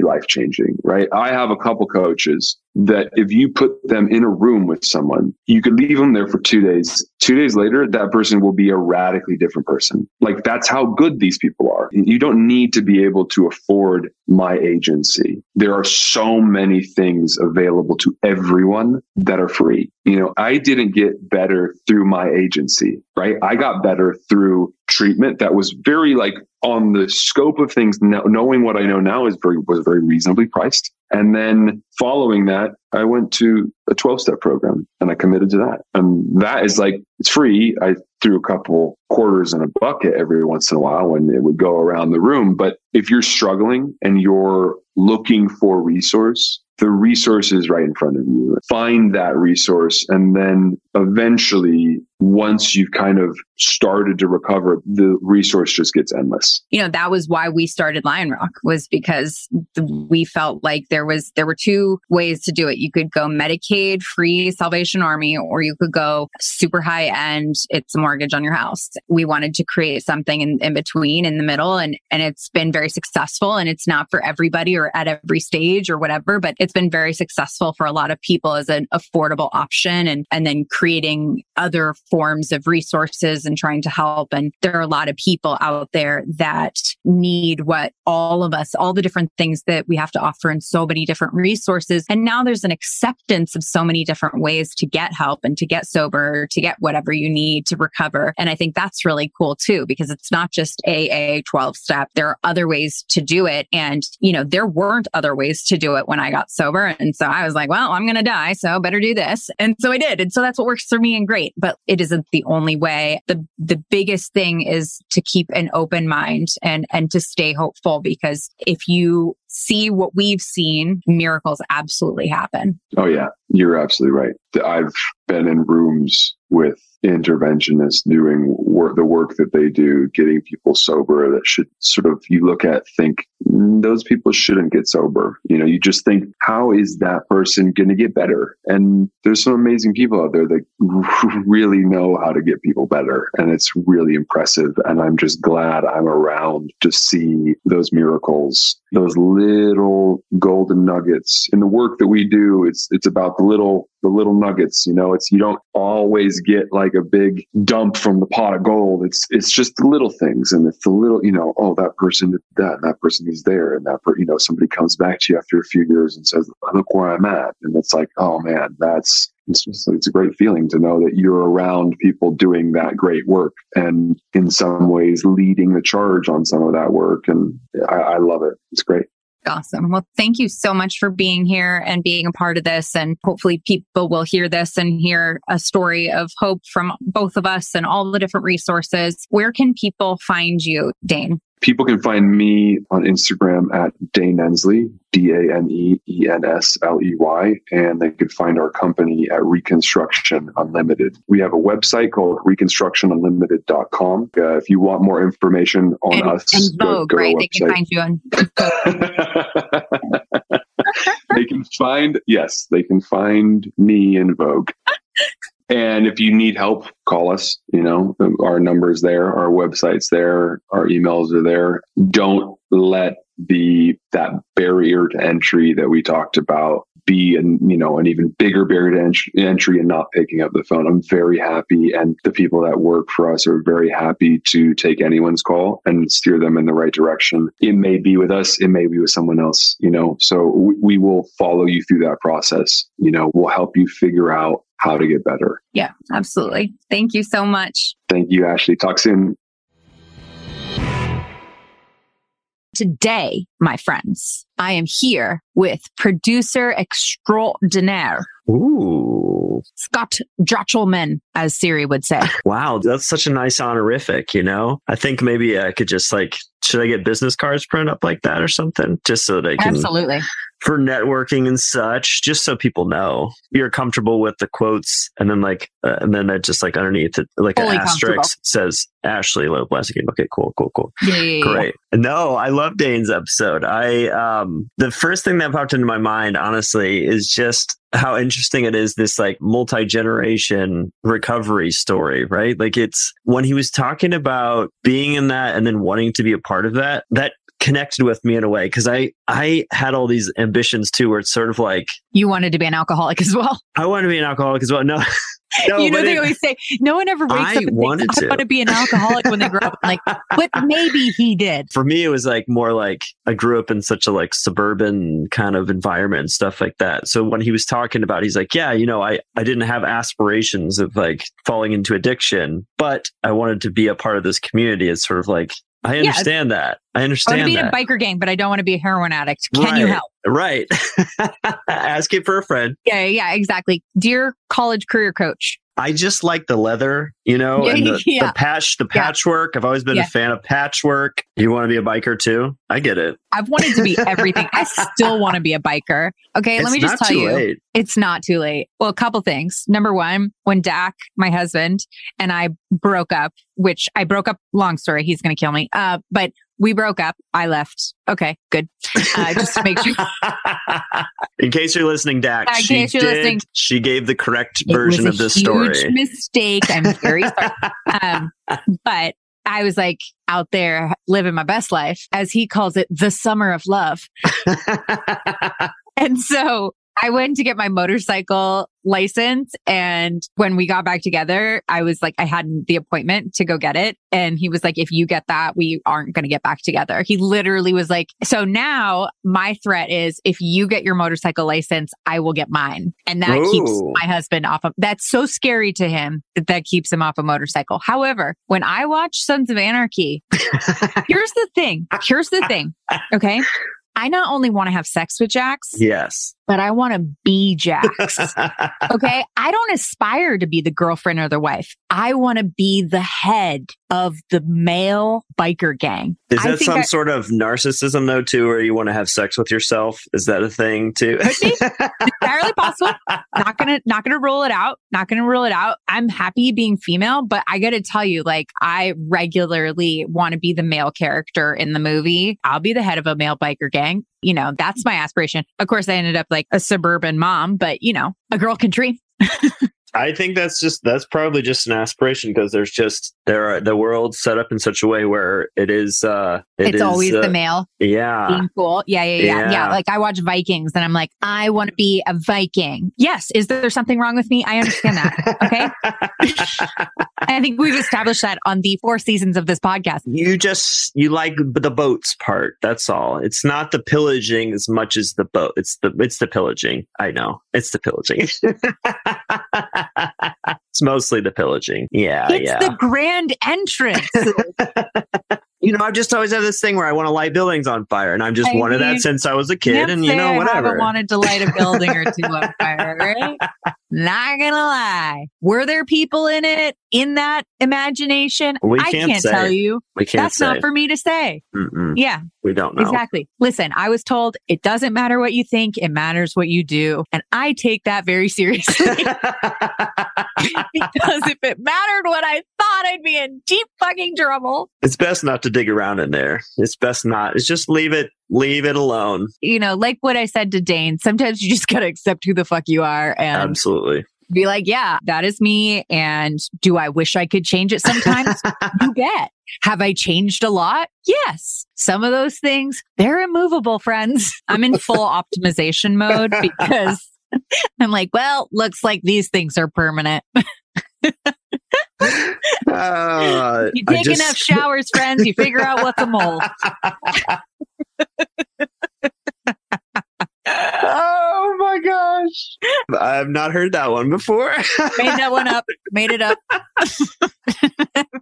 life changing, right? I have a couple coaches that if you put them in a room with someone, you could leave them there for two days. Two days later, that person will be a radically different person. Like that's how good these people are. You don't need to be able to afford my agency. There are so many things available to everyone that are free. You know, I didn't get better through my agency, right? I got better through treatment that was very like on the scope of things, knowing what I know now is very, was very reasonably priced. And then following that, I went to a 12 step program and I committed to that. And that is like, it's free. I threw a couple quarters in a bucket every once in a while when it would go around the room. But if you're struggling and you're looking for resource, the resource is right in front of you. Find that resource and then eventually once you've kind of started to recover, the resource just gets endless. You know, that was why we started Lion Rock was because we felt like there was there were two ways to do it. You could go Medicaid free Salvation Army or you could go super high end it's a mortgage on your house. We wanted to create something in, in between in the middle and and it's been very successful and it's not for everybody or at every stage or whatever, but it's been very successful for a lot of people as an affordable option and and then creating other forms of resources and trying to help. And there are a lot of people out there that need what all of us, all the different things that we have to offer and so many different resources. And now there's an acceptance of so many different ways to get help and to get sober, to get whatever you need to recover. And I think that's really cool too, because it's not just AA 12 step. There are other ways to do it. And, you know, there weren't other ways to do it when I got sober. And so I was like, well, I'm going to die. So better do this. And so I did. And so that's what works for me and great. But it isn't the only way. The the biggest thing is to keep an open mind and and to stay hopeful because if you see what we've seen, miracles absolutely happen. Oh yeah, you're absolutely right. I've been in rooms with interventionists doing work, the work that they do, getting people sober that should sort of, you look at, think mm, those people shouldn't get sober. You know, you just think, how is that person going to get better? And there's some amazing people out there that really know how to get people better. And it's really impressive. And I'm just glad I'm around to see those miracles, those little golden nuggets in the work that we do. It's, it's about the little the little nuggets. You know, it's you don't always get like a big dump from the pot of gold. It's it's just the little things, and it's the little you know. Oh, that person did that, and that person is there, and that per, you know somebody comes back to you after a few years and says, "Look where I'm at," and it's like, oh man, that's it's just it's a great feeling to know that you're around people doing that great work and in some ways leading the charge on some of that work and I, I love it it's great Awesome. Well, thank you so much for being here and being a part of this. And hopefully, people will hear this and hear a story of hope from both of us and all the different resources. Where can people find you, Dane? People can find me on Instagram at Dane Ensley, D A N E E N S L E Y, and they can find our company at Reconstruction Unlimited. We have a website called reconstructionunlimited.com. Uh, if you want more information on and, us, and Vogue, go, go right? They can find you on. they can find yes, they can find me in Vogue. And if you need help, call us. You know, our number's there, our website's there, our emails are there. Don't let the that barrier to entry that we talked about be an you know an even bigger barrier to entry and not picking up the phone. I'm very happy, and the people that work for us are very happy to take anyone's call and steer them in the right direction. It may be with us, it may be with someone else. You know, so we, we will follow you through that process. You know, we'll help you figure out how to get better. Yeah, absolutely. Thank you so much. Thank you, Ashley. Talk soon. Today, my friends, I am here with producer extraordinaire. Ooh Ooh. Scott Jochelman, as Siri would say. Wow, that's such a nice honorific, you know? I think maybe I could just like, should I get business cards printed up like that or something? Just so they can. Absolutely. For networking and such, just so people know you're comfortable with the quotes, and then like, uh, and then that just like underneath it, like Fully an asterisk says Ashley Lowe Game. Okay, cool, cool, cool. Yeah, yeah, yeah, yeah. Great. No, I love Dane's episode. I um the first thing that popped into my mind, honestly, is just how interesting it is this like multi-generation recovery story, right? Like it's when he was talking about being in that and then wanting to be a part of that, that connected with me in a way because I I had all these ambitions too where it's sort of like You wanted to be an alcoholic as well. I wanted to be an alcoholic as well. No. no you know, they it- always say, no one ever wakes I up and wanted thinks, I to. want to be an alcoholic when they grow up. Like, but maybe he did. for me it was like more like i grew up in such a like suburban kind of environment and stuff like that so when he was talking about he's like yeah you know i i didn't have aspirations of like falling into addiction but i wanted to be a part of this community it's sort of like i understand that i understand. I want to be in that a biker gang, but I don't want to be a heroin addict. Can you help? right ask it for a friend Yeah, yeah, exactly. Dear college career coach, I just like the leather, you know, and the, yeah. the patch, the Yeah. patchwork. I've always been Yeah. a fan of patchwork. You want to be a biker too? I get it. I've wanted to be everything. I still want to be a biker. Okay, let me just tell you. late. It's not too late. Well, a couple things. Number one, when Dak, my husband, and I broke up, which I broke up, long story, he's going to kill me. Uh, but we broke up. I left. Okay, good. Uh, just to make sure. In case you're listening, Dak, In she case you're did. listening. She gave the correct It version was of a this huge story. mistake. I'm very sorry. um, but I was like out there living my best life, as he calls it, the summer of love. And so I went to get my motorcycle license. And when we got back together, I was like, I had the appointment to go get it. And he was like, if you get that, we aren't going to get back together. He literally was like, so now my threat is if you get your motorcycle license, I will get mine. And that keeps my husband off of that's so scary to him that that keeps him off a motorcycle. However, when I watch Sons of Anarchy, here's the thing. Here's the thing. Okay. I not only want to have sex with Jax, yes. But I want to be Jax. Okay. I don't aspire to be the girlfriend or the wife. I want to be the head of the male biker gang. Is that some I- sort of narcissism though too, where you want to have sex with yourself? Is that a thing too? Entirely possible. Not gonna not gonna rule it out. Not gonna rule it out. I'm happy being female, but I gotta tell you, like I regularly want to be the male character in the movie. I'll be the head of a male biker gang. You know, that's my aspiration. Of course, I ended up like a suburban mom, but you know, a girl can dream. I think that's just that's probably just an aspiration because there's just there are the world's set up in such a way where it is uh it it's is, always uh, the male yeah being cool. Yeah, yeah, yeah, yeah, Yeah. Like I watch Vikings and I'm like, I want to be a Viking. Yes. Is there something wrong with me? I understand that. Okay. I think we've established that on the four seasons of this podcast. you just you like the boats part that's all it's not the pillaging as much as the boat it's the it's the pillaging i know it's the pillaging it's mostly the pillaging yeah It's yeah the grand entrance. you know i've just always had this thing where i want to light buildings on fire and I'm just I wanted mean, that since i was a kid and you say know I whatever haven't wanted to light a building or two on fire, right? Not gonna lie. Were there people in it in that imagination? We I can't can't tell you. we can't That's say not for me to say. Mm-mm. Yeah, we don't know exactly. Listen, I was told it doesn't matter what you think, it matters what you do. And I take that very seriously because if it mattered what I thought, I'd be in deep fucking trouble. it's best not to dig around in there it's best not it's just leave it leave it alone You know, like what I said to Dane, sometimes you just gotta accept who the fuck you are and absolutely be like, yeah, that is me. And do I wish I could change it sometimes? you bet. Have I changed a lot? Yes. Some of those things, they're immovable, friends. I'm in full optimization mode because I'm like, well, looks like these things are permanent. Uh, You take just- enough showers, friends, you figure out what's a mole. Oh my gosh. I've not heard that one before. Made that one up. Made it up.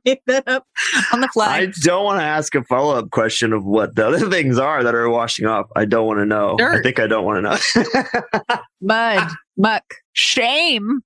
Made that up on the fly. I don't want to ask a follow up question of what the other things are that are washing off. I don't want to know. I think I don't want to know. Mud. muck, shame,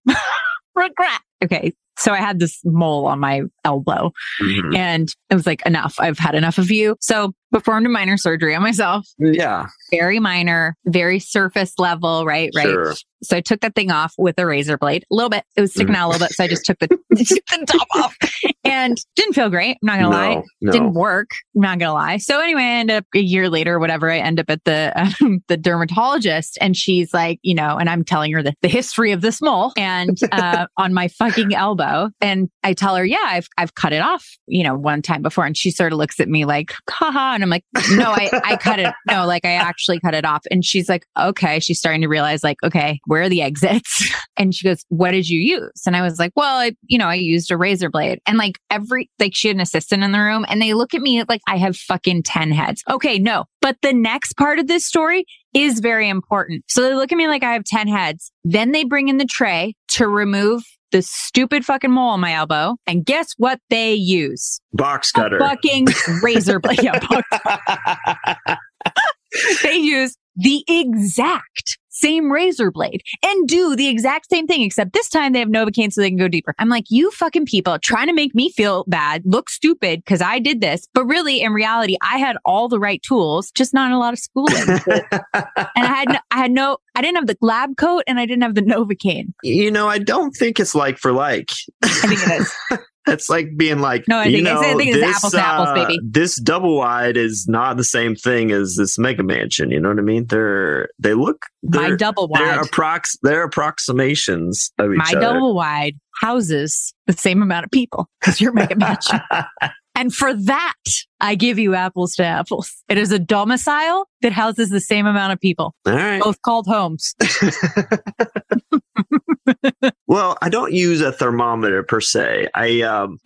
regret. Okay. So I had this mole on my elbow Mhm. and it was like, enough. I've had enough of you. So performed a minor surgery on myself, Yeah, very minor, very surface level, right? Right. sure. So I took that thing off with a razor blade, a little bit. It was sticking out a little bit. So I just took the, the top off and didn't feel great. I'm not going to lie. No, no. Didn't work. I'm not going to lie. So anyway, I ended up a year later, or whatever. I end up at the, um, the dermatologist and she's like, you know, and I'm telling her the, the history of this mole and, uh, on my fucking elbow. And I tell her, yeah, I've, I've cut it off, you know, one time before. And she sort of looks at me like, haha. And I'm like, no, I, I cut it. No, like I actually cut it off. And she's like, okay. She's starting to realize like, okay, where are the exits? And she goes, what did you use? And I was like, well, I, you know, I used a razor blade and like every, like she had an assistant in the room and they look at me like I have fucking 10 heads. Okay. No, but the next part of this story is very important. So they look at me like I have 10 heads. Then they bring in the tray to remove the stupid fucking mole on my elbow. And guess what they use? Box A cutter. fucking razor blade. Yeah, they use the exact same razor blade and do the exact same thing, except this time they have Novocaine so they can go deeper. I'm like, you fucking people trying to make me feel bad, look stupid because I did this. But really, in reality, I had all the right tools, just not a lot of schooling. and I had, no, I had no, I didn't have the lab coat and I didn't have the Novocaine. you know, I don't think it's like for like. I think it is. It's like being like, No, I you think I know, think this, apples to apples, uh, baby. This double wide is not the same thing as this mega mansion. You know what I mean? They're they look My they're, double they're wide. approx they're approximations of each my other. double wide houses the same amount of people because you're mega mansion. And for that, I give you apples to apples. It is a domicile that houses the same amount of people, All right. both called homes. Well, I don't use a thermometer per se. I um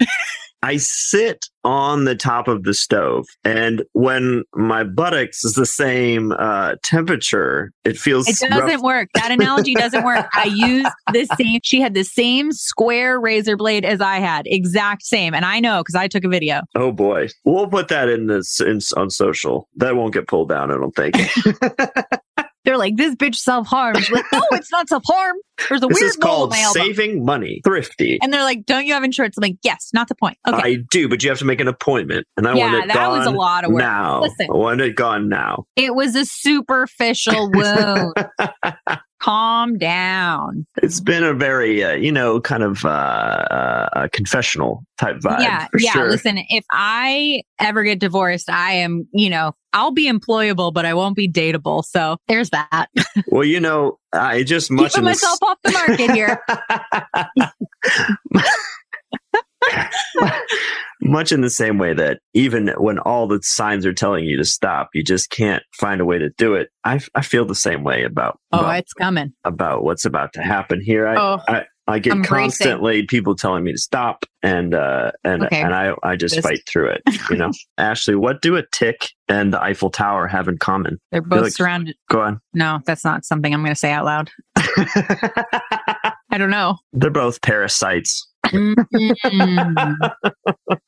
I sit on the top of the stove and when my buttocks is the same uh temperature, it feels It doesn't work. That analogy doesn't work. I used the same. She had the same square razor blade as I had, exact same. And I know because I took a video. Oh boy. We'll put that in this in, on social. That won't get pulled down, I don't think. They're like, this bitch self harms. Like, no, it's not self harm. There's a this weird is called saving money. Thrifty. And they're like, don't you have insurance? I'm like, yes, not the point. Okay. I do, but you have to make an appointment. And I yeah, want it that was a gone lot of work. now. Listen. I want it gone now. It was a superficial wound. Calm down. It's been a very, uh, you know, kind of uh, uh, uh, confessional type vibe. yeah, yeah. sure. Listen, if I ever get divorced, I am, you know, I'll be employable, but I won't be dateable. So there's that. Well, you know, I just much Keeping in the s- myself off the market here. much in the same way that even when all the signs are telling you to stop, you just can't find a way to do it. I, I feel the same way about Oh, about, it's coming. about what's about to happen here. I, Oh, I, I get I'm constantly people telling me to stop, and uh, and Okay. and I I just This- fight through it. You know, Ashley, what do a tick and the Eiffel Tower have in common? they're both like- surrounded. Go on. No, that's not something I'm going to say out loud. I don't know. They're both parasites. Mm.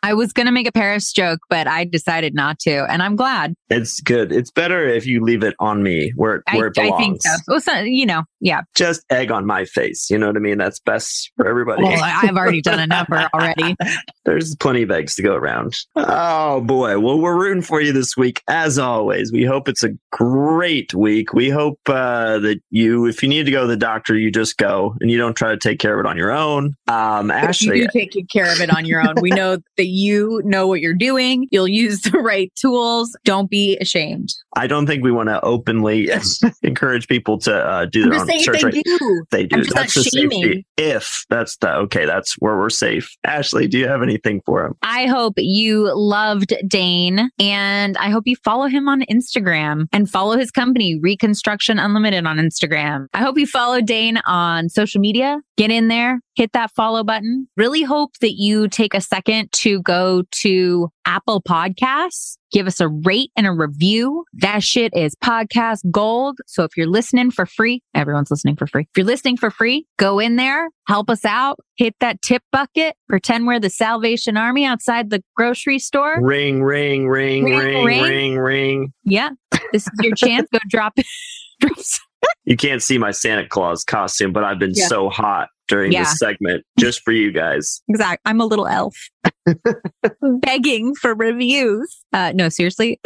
I was going to make a Paris joke, but I decided not to. And I'm glad. It's good. It's better if you leave it on me where, I, where it I belongs. think so. Well, so. You know, yeah. Just egg on my face. You know what I mean? That's best for everybody. Well, I- I've already done a number already. There's plenty of eggs to go around. Oh boy. Well, we're rooting for you this week. As always, we hope it's a great week. We hope uh, that you, if you need to go to the doctor, you just go and you don't try to take care of it on your own. Um, But you Ashley, do take care of it on your own. We know that you know what you're doing. You'll use the right tools. Don't be ashamed. I don't think we want to openly encourage people to uh, do I'm their just own saying search they rate. do. They do. I'm just that's not the shaming. safety. If that's the okay, that's where we're safe. Ashley, do you have anything for him? I hope you loved Dane and I hope you follow him on Instagram and follow his company, Reconstruction Unlimited on Instagram. I hope you follow Dane on social media. Get in there, hit that follow button. Really hope that you take a second to go to Apple Podcasts, give us a rate and a review. That shit is podcast gold. So if you're listening for free, everyone's listening for free. If you're listening for free, go in there, help us out, hit that tip bucket, pretend we're the Salvation Army outside the grocery store. Ring, ring, ring, Ring, ring, ring. ring, ring. Yeah. This is your chance. Go drop you can't see my Santa Claus costume, but I've been Yeah. so hot during Yeah. this segment just for you guys. Exactly. I'm a little elf begging for reviews. Uh, no, seriously.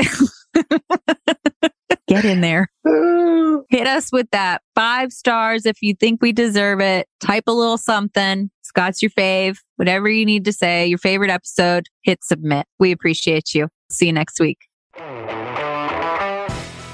Get in there. Hit us with that five stars if you think we deserve it. Type a little something. Scott's your fave. Whatever you need to say, your favorite episode, hit submit. We appreciate you. See you next week.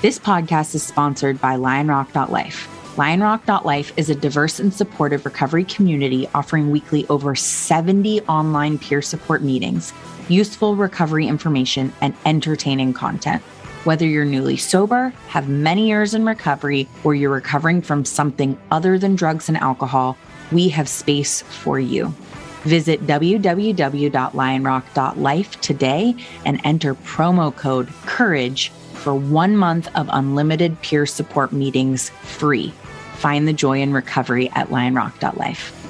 This podcast is sponsored by lionrock.life. Lionrock.life is a diverse and supportive recovery community offering weekly over 70 online peer support meetings, useful recovery information, and entertaining content. Whether you're newly sober, have many years in recovery, or you're recovering from something other than drugs and alcohol, we have space for you. Visit www.lionrock.life today and enter promo code COURAGE for one month of unlimited peer support meetings free. Find the joy in recovery at lionrock.life.